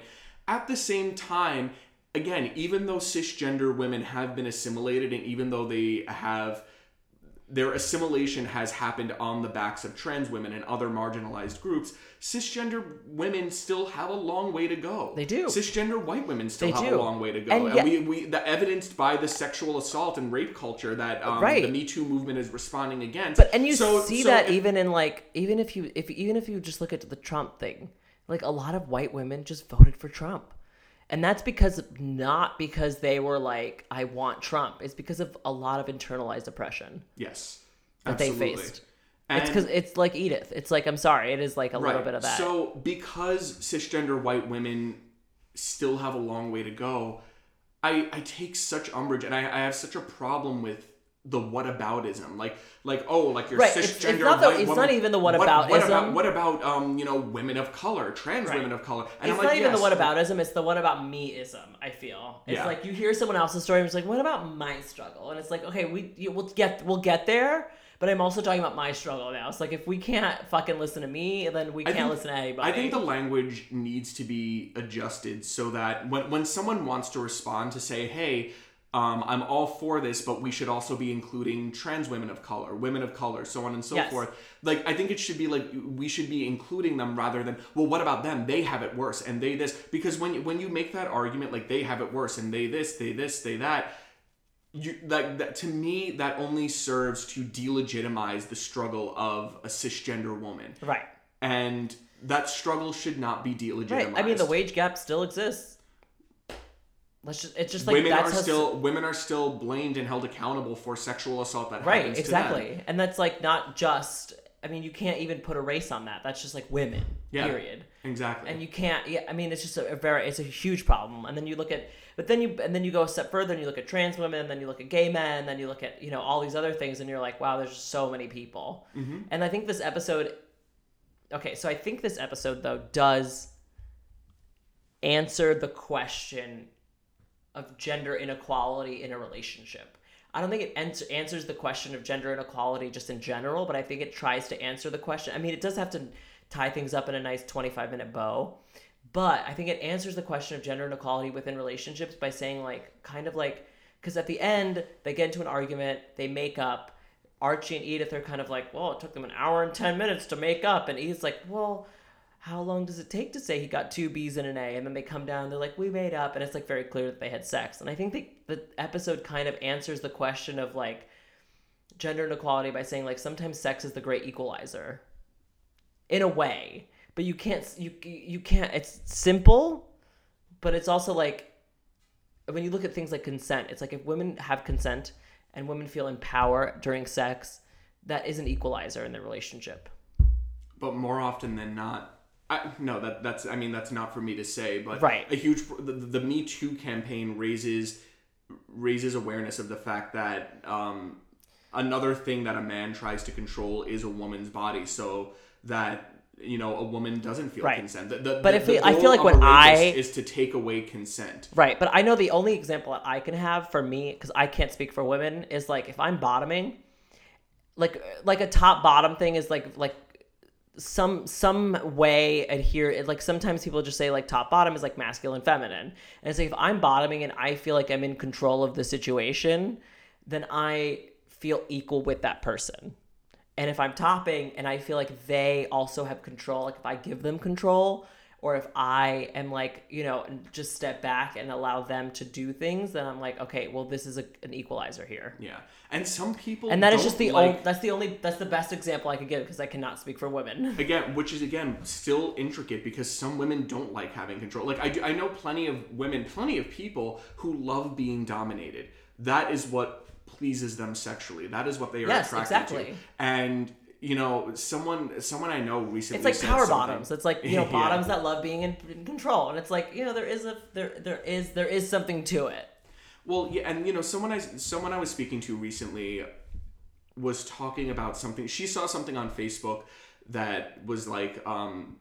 At the same time, again, even though cisgender women have been assimilated and even though they have their assimilation has happened on the backs of trans women and other marginalized groups, cisgender women still have a long way to go. They do. Cisgender white women still They have do. a long way to go. And And, yet- we, we the evidenced by the sexual assault and rape culture that um, Right. the Me Too movement is responding against. But and you So- see so that if- even in like even if you if even if you just look at the Trump thing, like a lot of white women just voted for Trump. And that's because not because they were like I want Trump. It's because of a lot of internalized oppression yes, that they faced. It's because it's like Edith. It's like I'm sorry. It is like a little bit of that. So because cisgender white women still have a long way to go. I I take such umbrage and I, I have such a problem with the what whataboutism. Like like oh like you're Right, cisgender it's- it's not the- white it's woman. not even the What, what about what about um you know women of color, trans Right. women of color? And it's I'm not like, even yes, the whataboutism, it's the what about me-ism, I feel. It's Yeah. like you hear someone else's story and it's like, what about my struggle? And it's like, okay, we you, we'll get we'll get there, but I'm also talking about my struggle now. It's like if we can't fucking listen to me, then we can't think- listen to anybody. I think the language needs to be adjusted so that when, when someone wants to respond to say, hey, um, I'm all for this, but we should also be including trans women of color, women of color, so on and so Yes. forth. Like, I think it should be like we should be including them rather than, well, what about them? They have it worse, and they this. Because when you, when you make that argument, like they have it worse, and they this, they this, they that, you like that to me that only serves to delegitimize the struggle of a cisgender woman right. and that struggle should not be delegitimized. Right. I mean the wage gap still exists. Let's just it's just like women that's are still women are still blamed and held accountable for sexual assault that Right, happens to exactly. them. And that's like not just I mean, you can't even put a race on that. That's just like women. Yeah. Period. Exactly. and you can't yeah i mean it's just a, a very it's a huge problem and then you look at but then you and then you go a step further and you look at trans women and then you look at gay men and then you look at you know all these other things and you're like wow there's just so many people mm-hmm. and i think this episode okay so i think this episode though does answer the question of gender inequality in a relationship I don't think it ans- answers the question of gender inequality just in general, but I think it tries to answer the question. I mean, it does have to tie things up in a nice 25 minute bow, but I think it answers the question of gender inequality within relationships by saying, like, kind of like, because at the end, they get into an argument, they make up. Archie and Edith are kind of like, well, it took them an hour and 10 minutes to make up. And Edith's like, well, how long does it take to say he got two B's and an A? And then they come down, they're like, we made up. And it's like very clear that they had sex. And I think the, the episode kind of answers the question of like gender inequality by saying like sometimes sex is the great equalizer in a way, but you can't, you, you can't, it's simple, but it's also like when you look at things like consent, it's like if women have consent and women feel in power during sex, that is an equalizer in their relationship. but more often than not I, no that that's i mean that's not for me to say but Right. a huge the, the me too campaign raises raises awareness of the fact that um, another thing that a man tries to control is a woman's body so that you know a woman doesn't feel Right. consent the, the, But the- if it- I feel like when I- is to take away consent Right, but I know the only example that I can have for me, because I can't speak for women, is like if I'm bottoming, like like a top bottom thing is like like some some way adhere like sometimes people just say like top bottom is like masculine feminine. And it's like if i'm bottoming and i feel like i'm in control of the situation then i feel equal with that person. And if i'm topping and i feel like they also have control like if i give them control or if i am like you know just step back and allow them to do things then i'm like okay well this is a, an equalizer here. Yeah. And some people and that is just the like, only that's the only that's the best example i could give because i cannot speak for women. Again which is again still intricate because some women don't like having control. Like I, do, I know plenty of women plenty of people who love being dominated. That is what pleases them sexually. That is what they are Yes, attracted exactly. to and you know someone someone i know recently it's like power something- bottoms it's like you know Yeah. bottoms that love being in, in control and it's like you know there is a there there is there is something to it Well, yeah, and you know, someone I someone I was speaking to recently was talking about something. She saw something on Facebook that was like, um,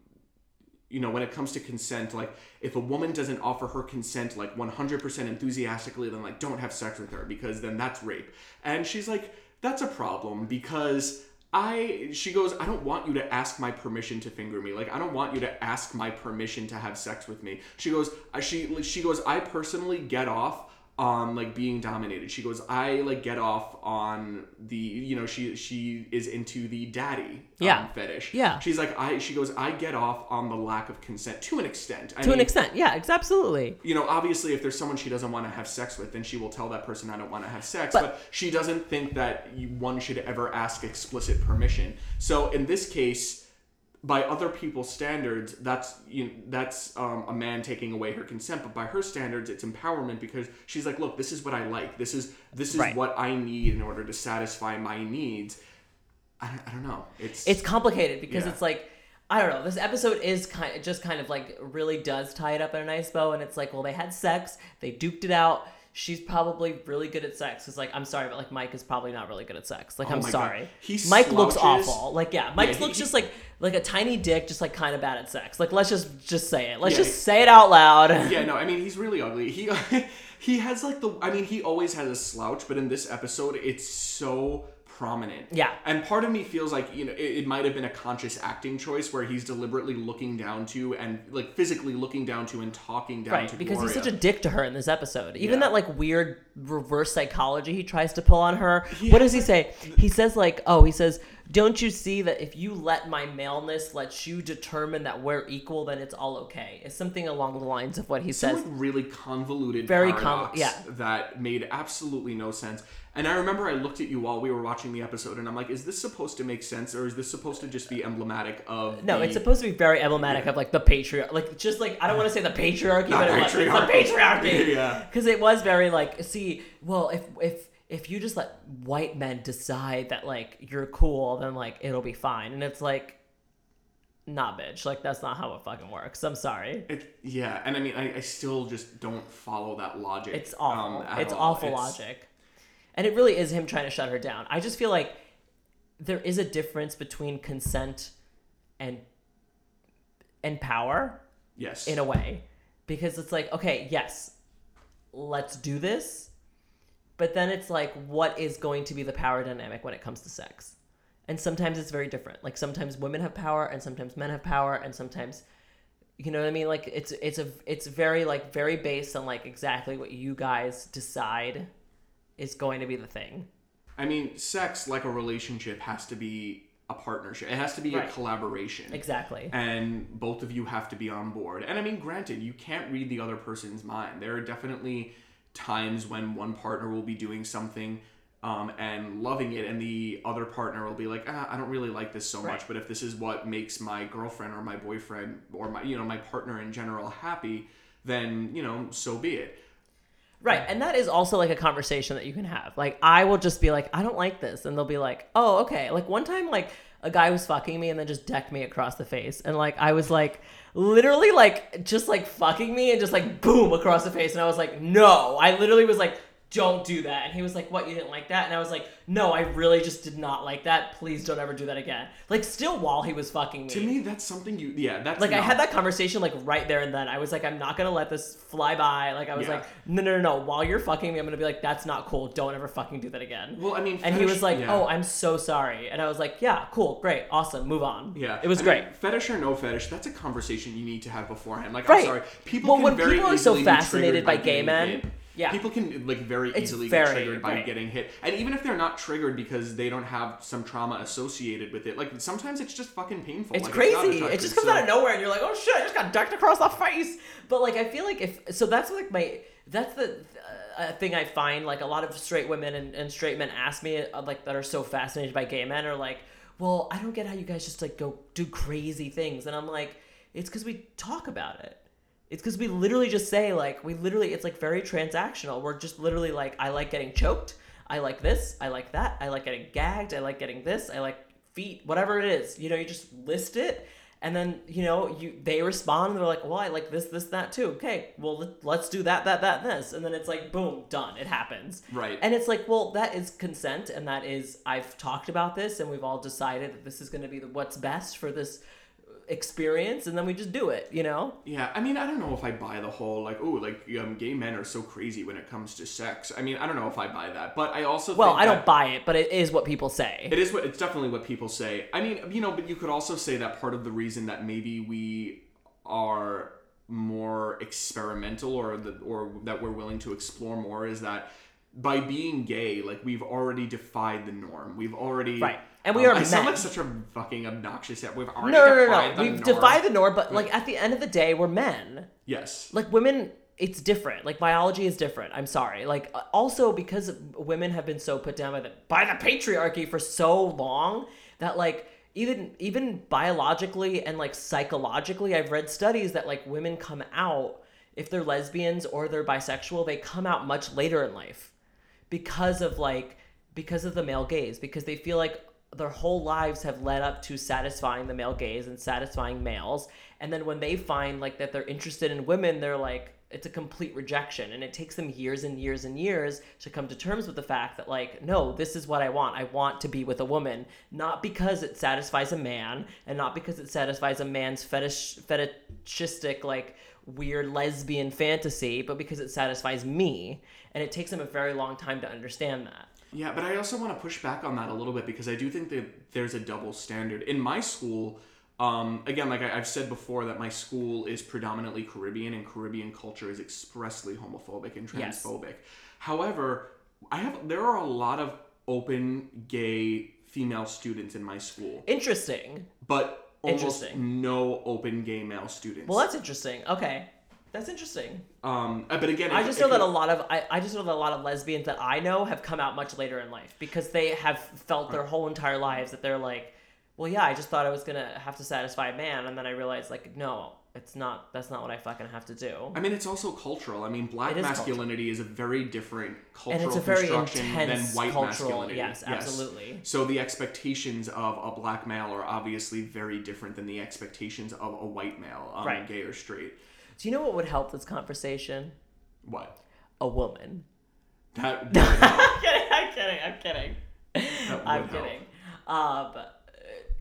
you know, when it comes to consent, like if a woman doesn't offer her consent like 100% enthusiastically, then like don't have sex with her because then that's rape. And she's like, that's a problem because I she goes, I don't want you to ask my permission to finger me. Like I don't want you to ask my permission to have sex with me. She goes, she she goes, I personally get off on like being dominated. She goes, I like get off on the you know she she is into the daddy um, Yeah. fetish. Yeah. She's like I she goes I get off on the lack of consent to an extent. I to an extent yeah it's absolutely You know, obviously, if there's someone she doesn't want to have sex with, then she will tell that person I don't want to have sex. But- But, she doesn't think that one should ever ask explicit permission. So in this case, by other people's standards, that's you know, that's um, a man taking away her consent. But by her standards, it's empowerment because she's like, look, this is what I like. This is this is Right. what I need in order to satisfy my needs. I, I don't know. It's it's complicated because Yeah. it's like I don't know. This episode is kind of just kind of like really does tie it up in a nice bow, and it's like, well, they had sex, they duked it out. She's probably really good at sex. It's like I'm sorry, but like Mike is probably not really good at sex. Like Oh I'm sorry. He Mike looks awful. Like yeah, Mike Yeah, he- looks he- just like like a tiny dick, just like kind of bad at sex. Like let's just just say it. Let's Yeah. just say it out loud. Yeah, no, I mean he's really ugly. He he has like the I mean he always has a slouch, but in this episode it's so prominent. Yeah. And part of me feels like, you know, it, it might have been a conscious acting choice where he's deliberately looking down to and like physically looking down to and talking down Right, to because he's such a dick to her in this episode. Even Yeah. that like weird reverse psychology he tries to pull on her. He what does he say? He says like, "Oh, he says, don't you see that if you let my maleness let you determine that we're equal, then it's all okay." It's something along the lines of what he some says. like really convoluted Very paradox conv- yeah. that made absolutely no sense. And I remember I looked at you while we were watching the episode, and I'm like, is this supposed to make sense, or is this supposed to just be emblematic of? No, the- it's supposed to be very emblematic of like the patriarch, like just like I don't want to say the patriarchy, Not but it was- patriarchy. the patriarchy. Yeah. because it was very like, see, well, if if if you just let white men decide that like you're cool, then like it'll be fine, and it's like, nah, bitch, like that's not how it fucking works. I'm sorry. It, yeah, and I mean, I, I still just don't follow that logic. It's awful. um, at it's all. awful It's- logic. And it really is him trying to shut her down. I just feel like there is a difference between consent and and power Yes. in a way. Because it's like, okay, yes, let's do this. But then it's like, what is going to be the power dynamic when it comes to sex? And sometimes it's very different. Like sometimes women have power and sometimes men have power and sometimes you know what I mean? Like it's it's a it's very like very based on like exactly what you guys decide is going to be the thing. I mean, sex, like a relationship, has to be a partnership. It has to be Right. a collaboration. Exactly. And both of you have to be on board. And I mean, granted, you can't read the other person's mind. There are definitely times when one partner will be doing something um, and loving it, and the other partner will be like, ah, I don't really like this so Right. much, but if this is what makes my girlfriend or my boyfriend or my, you know, my partner in general happy, then, you know, so be it. Right. And that is also like a conversation that you can have. Like I will just be like, I don't like this. And they'll be like, Oh, okay. Like one time like a guy was fucking me and then just decked me across the face. And like I was like literally like just like fucking me and just like boom across the face. And I was like, No. I literally was like, don't do that. And he was like, What, you didn't like that? And I was like, No, I really just did not like that. Please don't ever do that again. Like still while he was fucking me. To me, that's something you, yeah, that's like I had that conversation like right there and then. I was like, I'm not gonna let this fly by. Like I was Yeah. like, no, no, no, no. While you're fucking me, I'm gonna be like, that's not cool. Don't ever fucking do that again. Well, I mean, and he was like, yeah. oh, I'm so sorry. And I was like, yeah, cool, great, awesome, move on. Yeah, it was I great. mean, fetish or no fetish, that's a conversation you need to have beforehand. Like, Right. I'm sorry, people Well, can when very people are so fascinated triggered by gay men. Yeah. people can like very It's easily very- get triggered by right. getting hit, and even if they're not triggered because they don't have some trauma associated with it, like sometimes it's just fucking painful. It's like, crazy. not it just comes so- out of nowhere, and you're like, "Oh shit! I just got decked across the face." But like, I feel like if so, that's like my that's the uh, thing I find. Like a lot of straight women and, and straight men ask me, uh, like that are so fascinated by gay men, are like, "Well, I don't get how you guys just like go do crazy things," and I'm like, "It's because we talk about it." It's because we literally just say like we literally it's like very transactional. We're just literally like I like getting choked. I like this. I like that. I like getting gagged. I like getting this. I like feet. Whatever it is, you know, you just list it, and then you know you they respond. and They're like, well, I like this, this, that too. Okay, well let, let's do that, that, that, this, and then it's like boom, done. It happens. Right. And it's like, well, that is consent, and that is I've talked about this, and we've all decided that this is going to be the, what's best for this experience, and then we just do it. You know. Yeah, I mean, I don't know if I buy the whole like, oh, like um, gay men are so crazy when it comes to sex. I mean, I don't know if I buy that, but I also Well, I don't buy it, but it is what people say. It is what it's definitely what people say. I mean, you know, but you could also say that part of the reason that maybe we are more experimental or the or that we're willing to explore more is that by being gay, like we've already defied the norm. We've already Right. And we Um, are I sound like such a fucking obnoxious. We've already no, no, no, no. the We've norm. defied the norm, but like at the end of the day, we're men. Yes. Like women, it's different. Like biology is different. I'm sorry. Like also because women have been so put down by the by the patriarchy for so long that like even even biologically and like psychologically, I've read studies that like women come out if they're lesbians or they're bisexual, they come out much later in life because of like because of the male gaze because they feel like their whole lives have led up to satisfying the male gaze and satisfying males. And then when they find like that they're interested in women they're like it's a complete rejection. And it takes them years and years and years to come to terms with the fact that like no this is what i want. I want to be with a woman. Not because it satisfies a man and not because it satisfies a man's fetish fetishistic like weird lesbian fantasy but because it satisfies me. And it takes them a very long time to understand that Yeah, but I also want to push back on that a little bit because I do think that there's a double standard. In my school, um, again, like I, I've said before, that my school is predominantly Caribbean and Caribbean culture is expressly homophobic and Yes. transphobic. However, I have there are a lot of open gay female students in my school, interesting but almost Interesting. no open gay male students. well that's interesting okay that's interesting um, uh, but again, I just know that a lot of I, I just know that a lot of lesbians that I know have come out much later in life because they have felt their whole entire lives that they're like, well, yeah, I just thought I was gonna have to satisfy a man, and then I realized like, no, it's not. That's not what I fucking have to do. I mean, it's also cultural. I mean, black is masculinity is a very different cultural And it's a very construction than white cultural- masculinity. yes, absolutely. So the expectations of a black male are obviously very different than the expectations of a white male, um, Right. gay or straight. Do you know what would help this conversation? What? A woman. That would help. I'm kidding. I'm kidding. I'm kidding. I'm kidding. Um,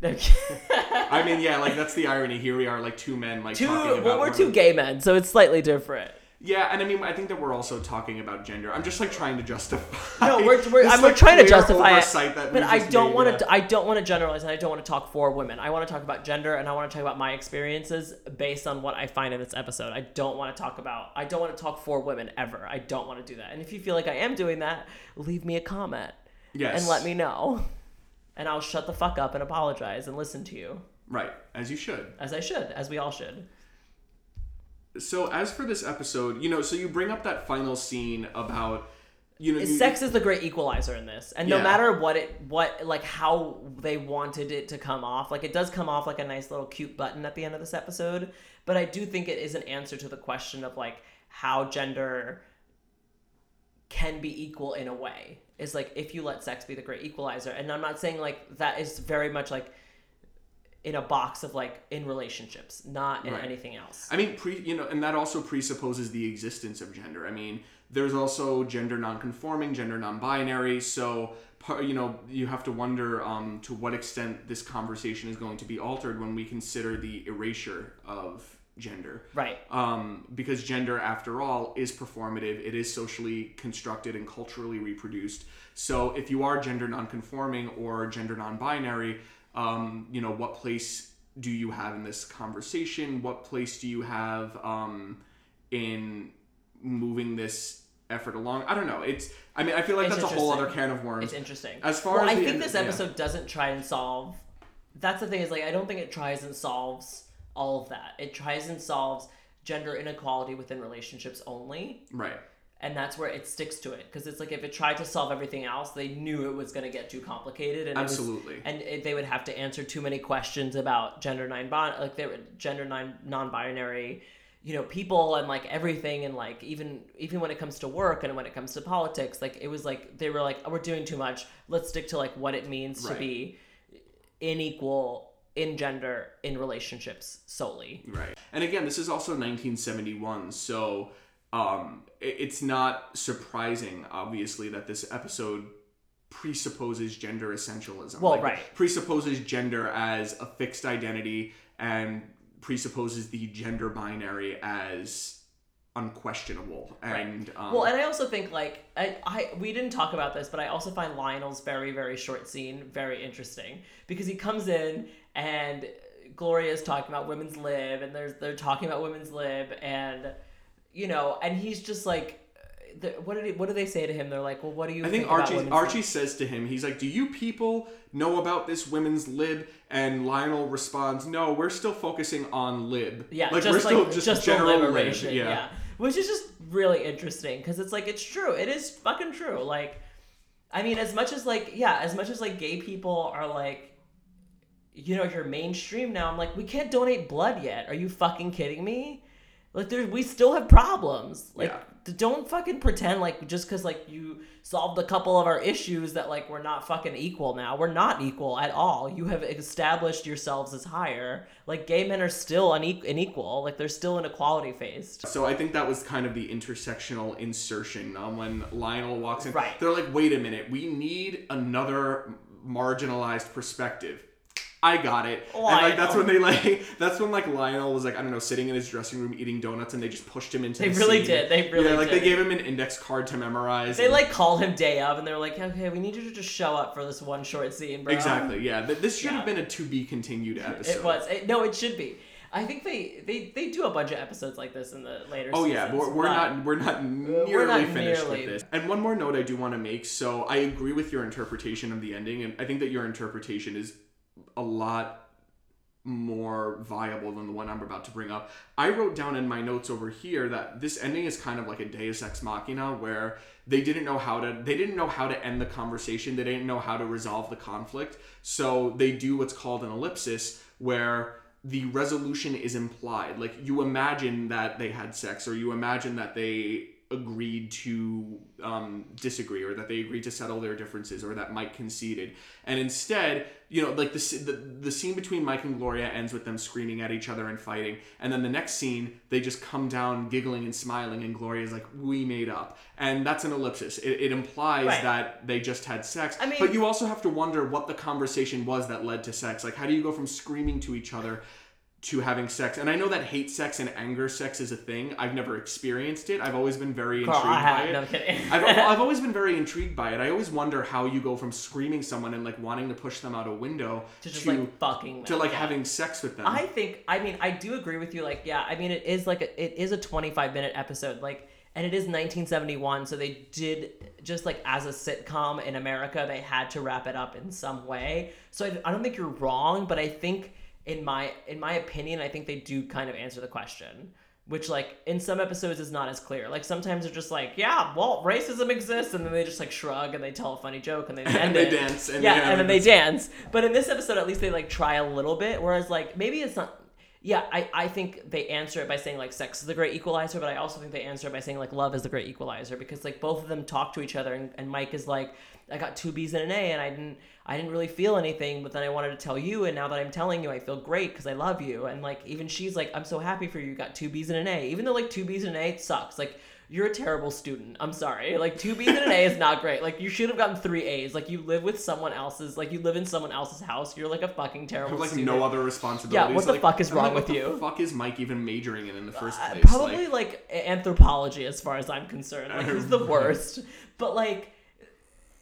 I mean, yeah, like that's the irony. Here we are, like two men, like two. talking about. Well, we're women. two gay men, so it's slightly different. Yeah, and I mean, I think that we're also talking about gender. I'm just like trying to justify. No, we're, we're, this, I'm, we're trying to justify it, but I don't want to. I don't want to generalize, and I don't want to talk for women. I want to talk about gender, and I want to talk about my experiences based on what I find in this episode. I don't want to talk about. I don't want to talk for women ever. I don't want to do that. And if you feel like I am doing that, leave me a comment Yes. and let me know, and I'll shut the fuck up and apologize and listen to you Right, as you should. as I should, as we all should. So as for this episode, you know, so you bring up that final scene about, you know, you, sex is the great equalizer in this. And no Yeah. matter what it what like how they wanted it to come off like it does come off like a nice little cute button at the end of this episode. But i do think it is an answer to the question of like how gender can be equal in a way. Is like if you let sex be the great equalizer. And i'm not saying like that is very much like in a box of like in relationships not in Right. anything else I mean, pre, you know, and that also presupposes the existence of gender. I mean, there's also gender non-conforming, gender non-binary. So, you know, you have to wonder um, to what extent this conversation is going to be altered when we consider the erasure of gender. right um, because gender, after all, is performative. It is socially constructed and culturally reproduced. So, if you are gender non-conforming or gender non-binary, um, you know what place do you have in this conversation? What place do you have um, in moving this effort along? I don't know. It's. I mean, I feel like It's that's a whole other can of worms. It's interesting. As far well, as I think end- this yeah. episode doesn't try and solve. That's the thing is like I don't think it tries and solves all of that. It tries and solves gender inequality within relationships only, Right. And that's where it sticks to it. Because it's like if it tried to solve everything else, they knew it was going to get too complicated, and it was- Absolutely. and it, they would have to answer too many questions about gender nine bond like they were gender nine non-binary you know people and like everything and like even even when it comes to work and when it comes to politics like it was like they were like oh, we're doing too much let's stick to like what it means to be unequal in gender in relationships solely Right. And again, this is also 1971, so um, it- it's not surprising, obviously, that this episode presupposes gender essentialism. Well, right. Presupposes gender as a fixed identity and presupposes the gender binary as unquestionable. And um, well and i also think like I, I we didn't talk about this but i also find lionel's very very short scene very interesting because he comes in and Gloria is talking about women's lib and there's they're talking about women's lib and you know and he's just like the, what did he, what do they say to him they're like well what do you I think about Archie Archie lib?" says to him, he's like, "Do you people know about this women's lib?" And Lionel responds, "No, we're still focusing on lib. yeah like just we're still like just, just the general lib. Yeah. yeah which is just really interesting because it's like it's true it is fucking true like I mean, as much as like, yeah, as much as like gay people are like, you know, you're mainstream now. I'm like, we can't donate blood yet. Are you fucking kidding me? Like, there's we still have problems. Like, Yeah. Don't fucking pretend like just because like you solved a couple of our issues that like we're not fucking equal now. We're not equal at all. You have established yourselves as higher. Like gay men are still une- unequal. Like there's still inequality faced. So I think that was kind of the intersectional insertion um, when Lionel walks in. Right. They're like, wait a minute, we need another marginalized perspective. I got it. And like that's when they like that's when like Lionel was like I don't know sitting in his dressing room eating donuts and they just pushed him into They the really scene. did. They really did. yeah like did. they gave him an index card to memorize. They and- like called him day of, and they were like, "Okay, we need you to just show up for this one short scene, bro." exactly yeah. Th- This should have been a to be continued episode. It was. It, no, it should be. I think they, they they do a bunch of episodes like this in the later. Oh yeah, seasons, but we're, we're not we're not nearly we're not finished nearly. with this. And one more note I do want to make. So I agree with your interpretation of the ending, and I think that your interpretation is a lot more viable than the one I'm about to bring up. I wrote down in my notes over here that this ending is kind of like a Deus Ex Machina, where they didn't know how to they didn't know how to end the conversation. They didn't know how to resolve the conflict. So they do what's called an ellipsis, where the resolution is implied. Like you imagine that they had sex, or you imagine that they agreed to um, disagree, or that they agreed to settle their differences, or that Mike conceded. And instead, you know, like the, the the scene between Mike and Gloria ends with them screaming at each other and fighting, and then the next scene they just come down giggling and smiling, and Gloria's like, "We made up," and that's an ellipsis. It, it implies Right. that they just had sex. I mean- but you also have to wonder what the conversation was that led to sex. Like, how do you go from screaming to each other? To having sex. And I know that hate sex and anger sex is a thing. I've never experienced it. I've always been very intrigued I by it. No. I've, I've always been very intrigued by it. I always wonder how you go from screaming someone and like wanting to push them out a window to to just like fucking to like yeah. having sex with them. I think I mean I do agree with you like yeah I mean it is like a, it is a 25 minute episode like and it is 1971 so they did just like as a sitcom in America they had to wrap it up in some way so I, I don't think you're wrong but I think in my in my opinion I think they do kind of answer the question which like in some episodes is not as clear like sometimes they're just like yeah well racism exists and then they just like shrug and they tell a funny joke and they end and they it. dance. And yeah, yeah, and then they dance. But in this episode, at least they like try a little bit. Whereas like maybe it's not. Yeah, I, I think they answer it by saying like sex is the great equalizer, but I also think they answer it by saying like love is the great equalizer because like both of them talk to each other and, and Mike is like I got two B's and an A and I didn't I didn't really feel anything, but then I wanted to tell you and now that I'm telling you I feel great because I love you and like even she's like I'm so happy for you, you got two B's and an A even though like two B's and an A sucks like you're a terrible student. I'm sorry. Like two B's and an A is not great. Like you should have gotten three A's. Like you live with someone else's. Like you live in someone else's house. You're like a fucking terrible have like student. no other responsibilities. what the Like, fuck is I'm wrong like, with what you? The fuck is Mike even majoring in in the first Uh, place? probably Like, like, anthropology, as far as I'm concerned. Like he's the worst. But like,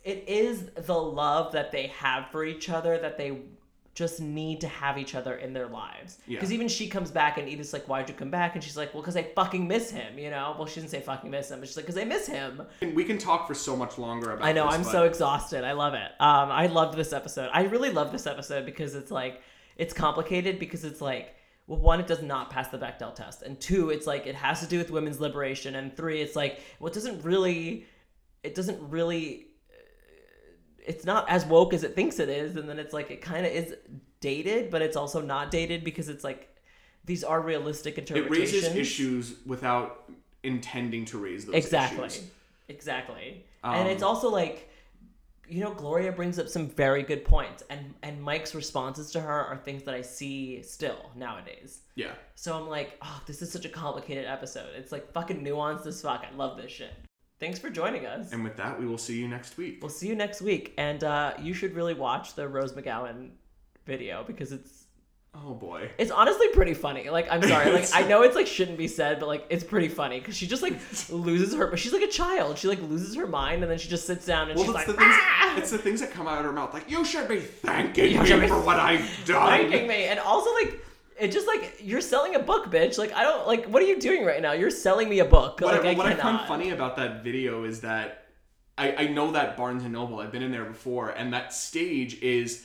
it is the love that they have for each other that they just need to have each other in their lives. Yeah. Because even she comes back and Edith's like, "Why'd you come back?" And she's like, "Well, because I fucking miss him." You know. Well, she didn't say fucking miss him, but she's like, "Because I miss him." we can talk for so much longer about. I know. this, I'm but- so exhausted. I love it. Um, I loved this episode. I really love this episode because it's like it's complicated because it's like well, one, it does not pass the Bechdel test, and two, it's like it has to do with women's liberation, and three, it's like well, it doesn't really, it doesn't really. It's not as woke as it thinks it is, and then it's like it kind of is dated, but it's also not dated because it's like these are realistic interpretations. It raises issues without intending to raise those exactly issues. exactly Um, and it's also like you know gloria brings up some very good points and and mike's responses to her are things that i see still nowadays Yeah. so i'm like oh this is such a complicated episode it's like fucking nuanced as fuck i love this shit thanks for joining us And with that, we will see you next week. we'll see you next week and uh you should really watch the rose mcgowan video because it's Oh boy. it's honestly pretty funny. Like, I'm sorry. Like, I know it's like shouldn't be said, but like, it's pretty funny because she just like loses her. But she's like a child. She like loses her mind, and then she just sits down and Well, she's like, the things. "Ah!" It's the things that come out of her mouth. Like you should be thanking You me should be for what I've done. thanking me. And also like, it just like you're selling a book, bitch. Like, I don't like. What are you doing right now? You're selling me a book. What, like, I, I what I find funny about that video is that I, I know that Barnes and Noble. I've been in there before, and that stage is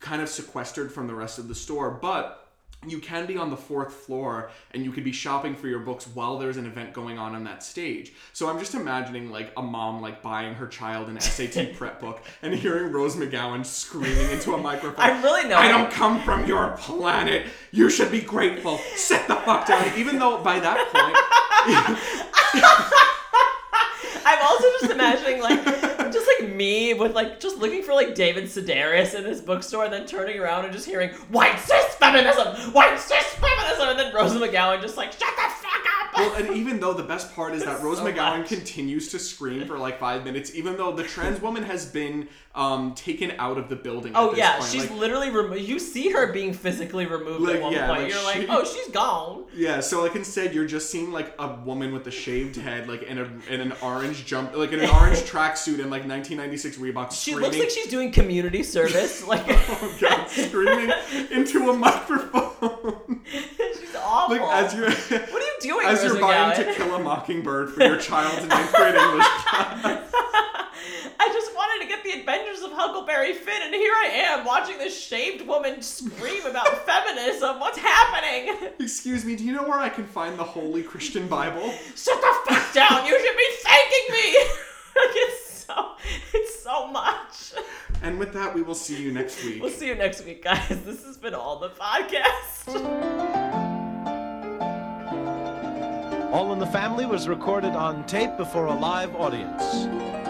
kind of sequestered from the rest of the store, but. You can be on the fourth floor and you could be shopping for your books while there's an event going on on that stage. So I'm just imagining like a mom like buying her child an SAT prep book and hearing Rose McGowan screaming into a microphone. I'm really not. I don't come from your planet. You should be grateful. Sit the fuck down. Even though by that point, I'm also just imagining like like me with like just looking for like David Sedaris in this bookstore and then turning around and just hearing white cis feminism, white cis feminism, and then Rose McGowan just like shut the. Well, and even though the best part is that Rose So McGowan much. continues to scream for like five minutes, even though the trans woman has been um, taken out of the building. Oh at this yeah, point. she's Like, literally removed. You see her being physically removed Like, at one yeah, point. like, You're like, oh, she's gone. Yeah, so like instead you're just seeing like a woman with a shaved head, like in a in an orange jump, like in an orange tracksuit in like 1996 Reebok, She screaming, looks like she's doing community service. Like oh god, screaming into a microphone. awful. like as you're what are you doing, as you're buying? To Kill a Mockingbird for your child's ninth grade English class. I just wanted to get the adventures of Huckleberry Finn, and here I am watching this shaved woman scream about feminism. What's happening? Excuse me, do you know where I can find the Holy Christian Bible? Shut the fuck down! You should be thanking me. like it's so, it's so much. And with that, we will see you next week. We'll see you next week, guys. This has been all the podcast. All in the Family was recorded on tape before a live audience.